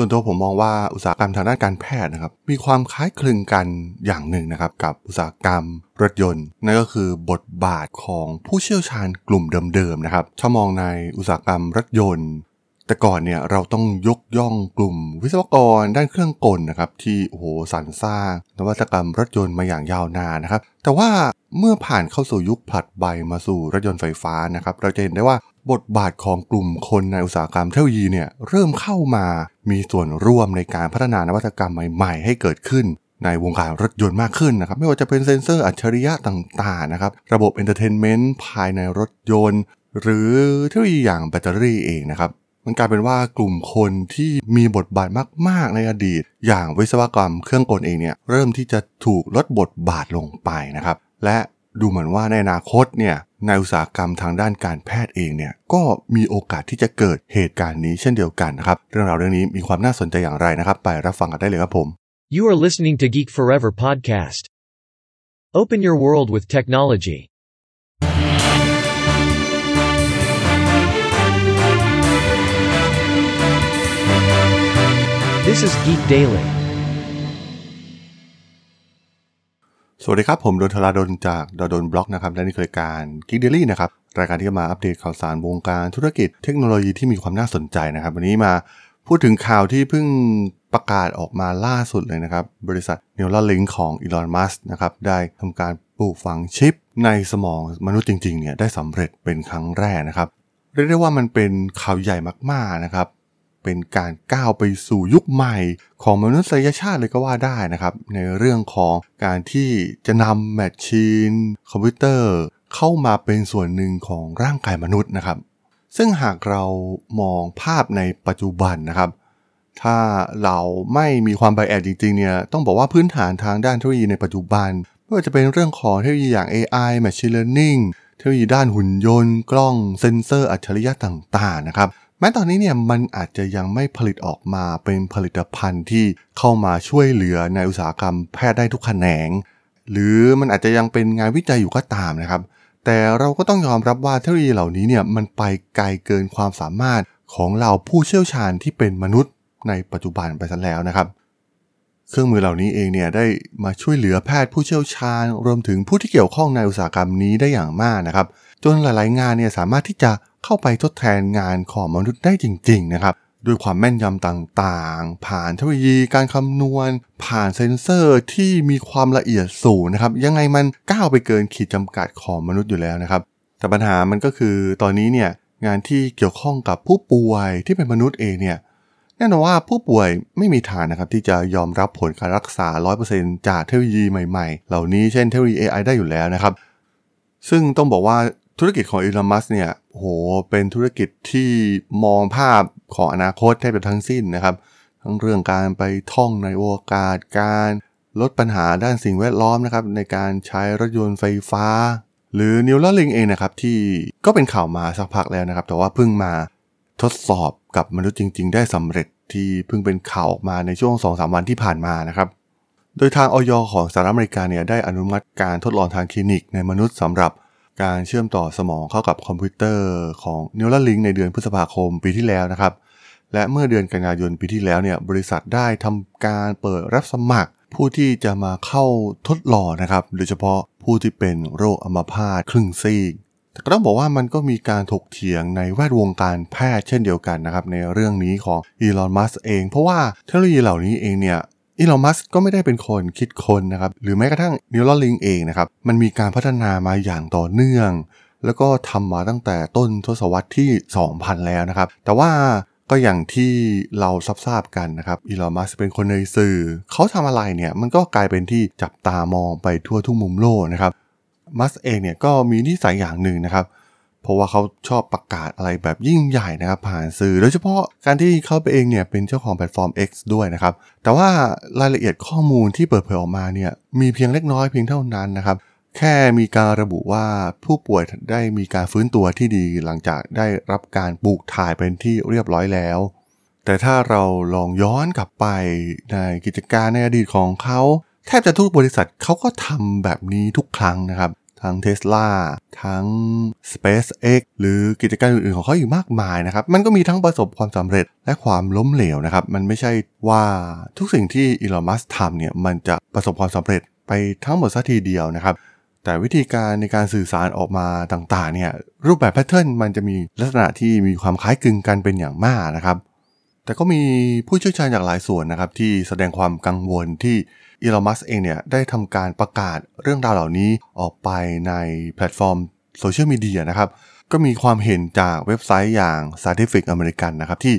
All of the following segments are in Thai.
ส่วนตัวผมมองว่าอุตสาหกรรมทางด้านการแพทย์นะครับ มีความคล้ายคลึงกันอย่างหนึ่งนะครับ กับอุตสาหกรรมรถยนต์ นั่นก็คือบทบาทของผู้เชี่ยวชาญกลุ่มเดิมๆนะครับถ้ามองในอุตสาหกรรมรถยนต์แต่ก่อนเนี่ยเราต้องยกย่องกลุ่มวิศวกรด้านเครื่องกลนะครับที่โอ้โหสรรสร้าง นวัตกรรมรถยนต์มาอย่างยาวนานนะครับ แต่ว่าเมื่อผ่านเข้าสู่ยุคผลัดใบมาสู่รถยนต์ไฟฟ้านะครับ เราจะเห็นได้ว่า บทบาทของกลุ่มคนในอุตสาหกรรมเทคโนโลยีเนี่ยเริ่มเข้ามามีส่วนร่วมในการพัฒนานวัตกรรมใหม่ๆ ให้เกิดขึ้นในวงการรถยนต์มากขึ้นนะครับ ไม่ว่าจะเป็นเซ็นเซอร์อัจฉริยะต่างๆนะครับ ระบบ entertainment ภายในรถยนต์ หรือเทคโนโลยีอย่างแบตเตอรี่เองนะครับ มันกลายเป็นว่ากลุ่มคนที่มีบทบาทมาก ๆ ในอดีต อย่างวิศวกรรมเครื่องกลเองเนี่ยเริ่มที่จะถูกลดบทบาทลงไปนะครับ และ ดูเหมือนว่าในอนาคตเนี่ยในอุตสาหกรรมทางด้านการแพทย์เองเนี่ยก็มีโอกาสที่จะเกิดเหตุการณ์นี้เช่นเดียวกันนะครับ เรื่องราวเรื่องนี้มีความน่าสนใจอย่างไรนะครับ ไปรับฟังกันได้เลยครับผม You are listening to Geek Forever podcast. Open your world with technology. This is Geek Daily. วัสดีครับ ผมดนทราดนจากดดนบล็อกนะครับและนี่คือรายการ Geek Daily นะครับรายการที่จะมาอัปเดตข่าวสารวงการธุรกิจเทคโนโลยีที่มีความน่าสนใจนะครับ วันนี้มาพูดถึงข่าวที่เพิ่งประกาศออกมาล่าสุดเลยนะครับ บริษัท Neuralink ของ Elon Musk นะครับได้ทำการปลูกฝังชิปในสมองมนุษย์จริงๆเนี่ยได้สำเร็จเป็นครั้งแรกนะครับเรียกได้ว่ามันเป็นข่าวใหญ่มากๆนะครับ เป็นการก้าวไปสู่ยุคใหม่ของมนุษยชาติเลยก็ว่าได้นะครับ ในเรื่องของการที่จะนำ machine คอมพิวเตอร์เข้ามาเป็นส่วนหนึ่งของร่างกายมนุษย์นะครับ ซึ่งหากเรามองภาพในปัจจุบันนะครับ ถ้าเราไม่มีความ bias จริงๆเนี่ยต้องบอกว่าพื้นฐานทางด้านเทคโนโลยีในปัจจุบันไม่ว่าจะเป็นเรื่องของเทคโนโลยีอย่าง AI Machine Learning เทคโนโลยีด้านหุ่นยนต์ กล้องเซ็นเซอร์อัจฉริยะต่างๆนะครับ แม้ตอนนี้เนี่ยมันอาจจะยังไม่ผลิตออกมาเป็นผลิตภัณฑ์ที่เข้ามาช่วยเหลือในอุตสาหกรรมแพทย์ได้ทุกแขนง หรือมันอาจจะยังเป็นงานวิจัยอยู่ก็ตามนะครับ แต่เราก็ต้องยอมรับว่าเทคโนโลยีเหล่านี้เนี่ยมันไปไกลเกินความสามารถของเราผู้เชี่ยวชาญที่เป็นมนุษย์ในปัจจุบันไปซะแล้วนะครับ เครื่องมือเหล่านี้เองเนี่ยได้มาช่วยเหลือแพทย์ผู้เชี่ยวชาญ รวมถึงผู้ที่เกี่ยวข้องในอุตสาหกรรมนี้ได้อย่างมากนะครับ จนหลายๆ งานเนี่ยสามารถที่จะ เข้าไปทดแทนงานของมนุษย์ได้จริง ๆ นะครับ ด้วยความแม่นยำต่างๆ ผ่านเทคโนโลยีการคำนวณ ผ่านเซ็นเซอร์ที่มีความละเอียดสูงนะครับ ยังไงมันก้าวไปเกินขีดจำกัดของมนุษย์อยู่แล้วนะครับ แต่ปัญหามันก็คือตอนนี้เนี่ยงานที่เกี่ยวข้องกับผู้ป่วยที่เป็นมนุษย์เองเนี่ยแน่นอนว่าผู้ป่วยไม่มีทางนะครับที่จะยอมรับผลการรักษา 100%จากเทคโนโลยีใหม่ๆ เหล่านี้เช่นเทคโนโลยี AI ได้อยู่แล้วนะครับ ซึ่งต้องบอกว่า ธุรกิจของอีลอนมัสเนี่ยโหเป็นธุรกิจที่มองภาพของอนาคตแทบจะทั้งสิ้นนะครับ ทั้งเรื่องการไปท่องในโอวกาศการลดปัญหาด้านสิ่งแวดล้อมนะครับในการใช้รถยนต์ไฟฟ้า หรือ Neuralink เองนะครับที่ก็เป็นข่าวมาสักพักแล้วนะครับ แต่ว่าเพิ่งมาทดสอบกับมนุษย์จริง ๆ ได้สำเร็จที่เพิ่งเป็นข่าวออกมาในช่วง 2-3 วันที่ผ่านมานะครับ โดยทางอย. ของสหรัฐอเมริกาเนี่ยได้อนุมัติการทดลองทางคลินิกในมนุษย์สำหรับ การเชื่อมต่อสมองเข้ากับคอมพิวเตอร์ของ Neuralink ในเดือนพฤษภาคมปีที่แล้วนะครับ และเมื่อเดือนกันยายนปีที่แล้วเนี่ยบริษัทได้ทำการเปิดรับสมัคร ผู้ที่จะมาเข้าทดลองนะครับ โดยเฉพาะผู้ที่เป็นโรคอัมพาตครึ่งซีกแต่ก็ต้องบอกว่ามันก็มีการถกเถียงในแวดวงการแพทย์เช่นเดียวกันนะครับในเรื่องนี้ของอีลอนมัสก์เอง เพราะว่าเทคโนโลยีเหล่านี้เองเนี่ย อีลอนมัสก็ไม่ได้เป็นคนคิดคนนะครับ หรือแม้กระทั่ง Neuralink เองนะครับ มันมีการพัฒนามาอย่างต่อเนื่อง แล้วก็ทำมาตั้งแต่ต้นทศวรรษที่ 2000 แล้วนะครับ แต่ว่าก็อย่างที่เราทราบกันนะครับอีลอนมัสเป็นคนในสื่อ เขาทำอะไรเนี่ย มันก็กลายเป็นที่จับตามองไปทั่วทุกมุมโลกนะครับ มัสเองเนี่ยก็มีนิสัยอย่างหนึ่งนะครับเราะว่าเขาชอบประกาศอะไรแบบยิ่งใหญ่นะครับผ่านสื่อ โดยเฉพาะการที่เขาไปเองเนี่ยเป็นเจ้าของแพลตฟอร์ม X ด้วยนะครับ แต่ว่ารายละเอียดข้อมูลที่เปิดเผยออกมาเนี่ยมีเพียงเล็กน้อยเพียงเท่านั้นนะครับแค่มีการระบุว่าผู้ป่วยได้มีการฟื้นตัวที่ดีหลังจากได้รับการปลูกถ่ายเป็นที่เรียบร้อยแล้ว แต่ถ้าเราลองย้อนกลับไปในกิจการในอดีตของเขา แทบจะทุกบริษัทเขาก็ทำแบบนี้ทุกครั้งนะครับ ทั้ง Tesla ทั้ง SpaceX หรือกิจการอื่นๆ ของเขาอีกมากมายนะครับ มันก็มีทั้งประสบความสำเร็จและความล้มเหลวนะครับ มันไม่ใช่ว่าทุกสิ่งที่อีลอนมัสทำเนี่ย มันจะประสบความสำเร็จไปทั้งหมดสัทีเดียวนะครับ แต่วิธีการในการสื่อสารออกมาต่างๆ เนี่ย รูปแบบแพทเทิร์นมันจะมีลักษณะที่มีความคล้ายคลึงกันเป็นอย่างมากนะครับ แต่ก็มีผู้เชี่ยวชาญจากหลายส่วนนะครับที่แสดงความกังวลที่ อีลอนมัสเองเนี่ยได้ทำการประกาศเรื่องราวเหล่านี้ออกไปในแพลตฟอร์มโซเชียลมีเดียนะครับ ก็มีความเห็นจากเว็บไซต์อย่าง Scientific American นะครับที่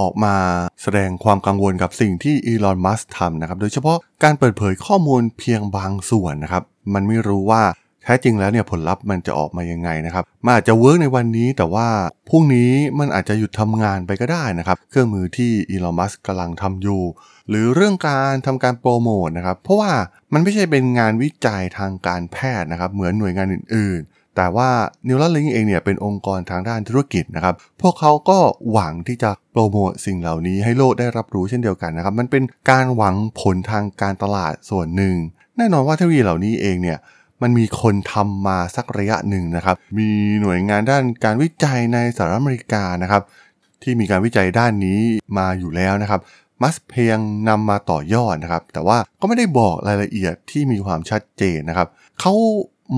ออกมาแสดงความกังวลกับสิ่งที่อีลอน มัสก์ทำนะครับ โดยเฉพาะการเปิดเผยข้อมูลเพียงบางส่วนนะครับ มันไม่รู้ว่า แท้จริงแล้วเนี่ยผลลัพธ์มันจะออกมายังไงนะครับมันอาจจะ work ในวันนี้ แต่ว่าพรุ่งนี้มันอาจจะหยุดทำงานไปก็ได้นะครับ เครื่องมือที่อีลอนมัสก์กำลังทำอยู่ หรือเรื่องการทำการโปรโมทนะครับ เพราะว่ามันไม่ใช่เป็นงานวิจัยทางการแพทย์นะครับ เหมือนหน่วยงานอื่นๆ แต่ว่า Neuralink เองเนี่ยเป็นองค์กรทางด้านธุรกิจนะครับ พวกเขาก็หวังที่จะโปรโมทสิ่งเหล่านี้ให้โลกได้รับรู้เช่นเดียวกันนะครับ มันเป็นการหวังผลทางการตลาดส่วนหนึ่ง แน่นอนว่าเทคโนโลยีเหล่านี้เองเนี่ย มันมีคนทำมาสักระยะหนึ่งนะครับ มีหน่วยงานด้านการวิจัยในสหรัฐอเมริกานะครับ ที่มีการวิจัยด้านนี้มาอยู่แล้วนะครับมัสเพียงนำมาต่อยอดนะครับ แต่ว่าก็ไม่ได้บอกรายละเอียดที่มีความชัดเจนนะครับเขา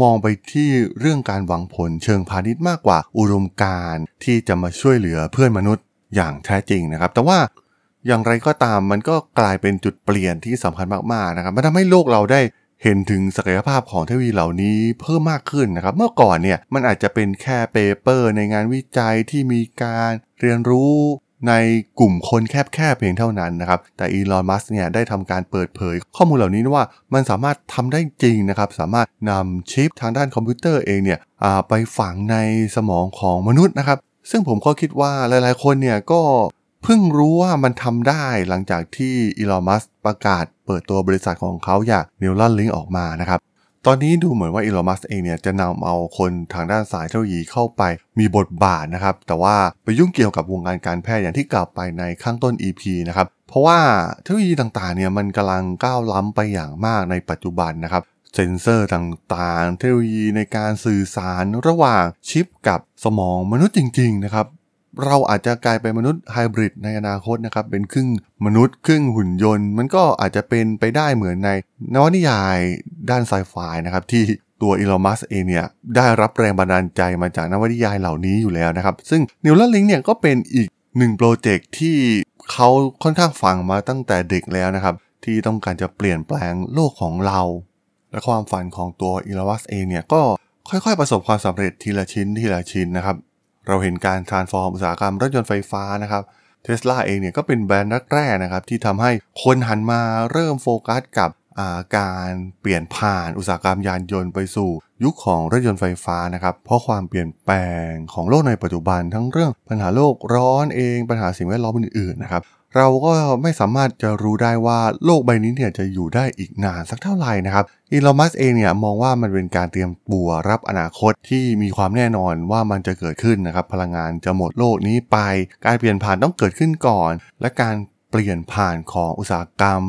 มองไปที่เรื่องการหวังผลเชิงพาณิชย์มากกว่าอุดมการที่จะมาช่วยเหลือเพื่อนมนุษย์อย่างแท้จริงนะครับ แต่ว่าอย่างไรก็ตามมันก็กลายเป็นจุดเปลี่ยนที่สำคัญมากๆนะครับมันทำให้โลกเราได้ เห็นถึงศักยภาพของเทคโนโลยีเหล่านี้เพิ่มมากขึ้นนะครับ เมื่อก่อนเนี่ยมันอาจจะเป็นแค่เปเปอร์ ในงานวิจัยที่มีการเรียนรู้ในกลุ่มคนแคบๆเพียงเท่านั้นนะครับ แต่อีลอน มัสเนี่ยได้ทำการเปิดเผย ข้อมูลเหล่านี้ว่ามันสามารถทำได้จริงนะครับ สามารถนำชิปทางด้านคอมพิวเตอร์เองเนี่ยไปฝังในสมองของมนุษย์นะครับ ซึ่งผมก็คิดว่าหลายๆคนเนี่ยก็ เพิ่งรู้ว่ามันทำได้หลังจากที่อีลอมัสประกาศเปิดตัวบริษัทของเขาอย่าง Neuralink ออกมานะครับ ตอนนี้ดูเหมือนว่าอีลอมัสเองเนี่ยจะนำเอาคนทางด้านสายเทคโนโลยีเข้าไปมีบทบาทนะครับ แต่ว่าไปยุ่งเกี่ยวกับวงการการแพทย์อย่างที่กล่าวไปในข้างต้น EP นะครับ เพราะว่าเทคโนโลยีต่างๆเนี่ยมันกำลังก้าวล้ำไปอย่างมากในปัจจุบันนะครับเซนเซอร์ต่างๆ เทคโนโลยีในการสื่อสารระหว่างชิปกับสมองมนุษย์จริง ๆ นะครับ เราอาจจะกลายเป็นมนุษย์ไฮบริดในอนาคตนะครับ เป็นครึ่งมนุษย์ครึ่งหุ่นยนต์ มันก็อาจจะเป็นไปได้เหมือนในนวนิยายด้านไซไฟนะครับที่ตัวอีลอน มัสก์เองเนี่ยได้รับแรงบันดาลใจมาจากนวนิยายเหล่านี้อยู่แล้วนะครับ ซึ่ง Neuralink เนี่ยก็เป็นอีกหนึ่งโปรเจกต์ที่เขาค่อนข้างฝังมาตั้งแต่เด็กแล้วนะครับ ที่ต้องการจะเปลี่ยนแปลงโลกของเรา และความฝันของตัวอีลอน มัสก์เองเนี่ยก็ค่อยๆประสบความสำเร็จทีละชิ้นทีละชิ้นนะครับ เราเห็นการ transform อุตสาหกรรมรถยนต์ไฟฟ้านะครับเทสลาเองเนี่ยก็เป็นแบรนด์แรกๆนะครับที่ทำให้คนหันมาเริ่มโฟกัสกับ การเปลี่ยนผ่านอุตสาหกรรมยานยนต์ไปสู่ ยุคของรถยนต์ไฟฟ้านะครับ เพราะความเปลี่ยนแปลงของโลกในปัจจุบันทั้งเรื่องปัญหาโลกร้อนเองปัญหาสิ่งแวดล้อมอื่นๆนะครับเราก็ไม่สามารถจะรู้ได้ว่าโลกใบนี้เนี่ยจะอยู่ได้อีกนานสักเท่าไหร่นะครับอีลอมัสเองเนี่ยมองว่ามันเป็นการเตรียมตัวรับอนาคตที่มีความแน่นอนว่ามันจะเกิดขึ้นนะครับพลังงานจะหมดโลกนี้ไป การเปลี่ยนผ่านต้องเกิดขึ้นก่อน และการ ปลี่ยนผ่านของอุตสาหกรรม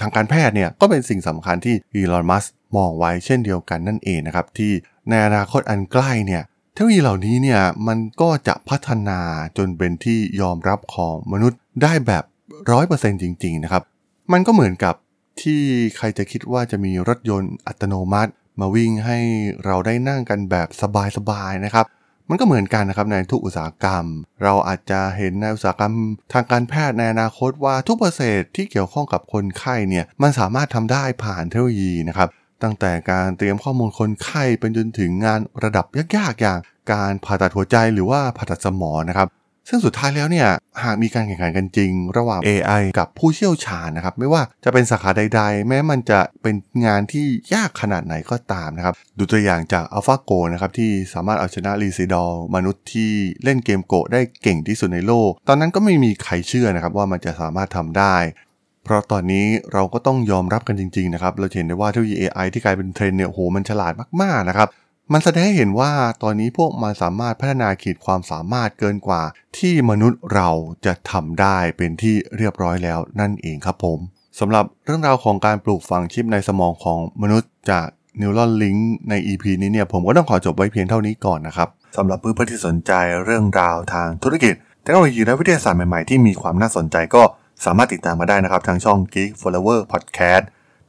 ทางการแพทย์เนี่ยก็เป็นสิ่งสำคัญที่อีลอนมัสมองไว้เช่นเดียวกันนั่นเองนะครับ ที่ในอนาคตอันใกล้เนี่ยเทคโนโลยีเหล่านี้เนี่ยมันก็จะพัฒนาจนเป็นที่ยอมรับของมนุษย์ได้แบบร้อยเปอร์เซ็นต์จริง ๆ นะครับ มันก็เหมือนกับที่ใครจะคิดว่าจะมีรถยนต์อัตโนมัติ มาวิ่งให้เราได้นั่งกันแบบสบายๆนะครับ มันก็เหมือนกันนะครับในทุกอุตสาหกรรม เราอาจจะเห็นในอุตสาหกรรมทางการแพทย์ในอนาคตว่าทุกเปอร์เซ็นที่เกี่ยวข้องกับคนไข้เนี่ยมันสามารถทำได้ผ่านเทคโนโลยีนะครับตั้งแต่การเตรียมข้อมูลคนไข้เป็นจนถึงงานระดับยากๆอย่าง การผ่าตัดหัวใจหรือว่าผ่าตัดสมองนะครับ ซึ่งสุดท้ายแล้วเนี่ยหากมีการแข่งขันกันจริง ระหว่าง AI กับผู้เชี่ยวชาญนะครับ ไม่ว่าจะเป็นสาขาใด ๆ แม้มันจะเป็นงานที่ยากขนาดไหนก็ตามนะครับ ดูตัวอย่างจาก AlphaGo นะครับที่สามารถเอาชนะลีซิดอลมนุษย์ที่เล่นเกมโกได้เก่งที่สุดในโลก ตอนนั้นก็ไม่มีใครเชื่อนะครับว่ามันจะสามารถทำได้เพราะตอนนี้เราก็ต้องยอมรับกันจริงๆนะครับ เราเห็นได้ว่าเทคโนโลยี AI ที่กลายเป็นเทรนเนี่ยโหมันฉลาดมากๆนะครับ มันแสดงให้เห็นว่าตอนนี้พวกมันสามารถพัฒนาขีดความสามารถเกินกว่า ที่มนุษย์เราจะทำได้เป็นที่เรียบร้อยแล้วนั่นเองครับผมสำหรับเรื่องราวของการปลูกฝังชิปในสมองของมนุษย์จาก Neuralink ใน EP นี้เนี่ยผมก็ต้องขอจบไว้เพียงเท่านี้ก่อนนะครับสำหรับเพื่อนๆที่สนใจเรื่องราวทางธุรกิจเทคโนโลยีและวิทยาศาสตร์ใหม่ๆที่มีความน่าสนใจก็สามารถติดตามมาได้นะครับทางช่อง Geek Forever Podcast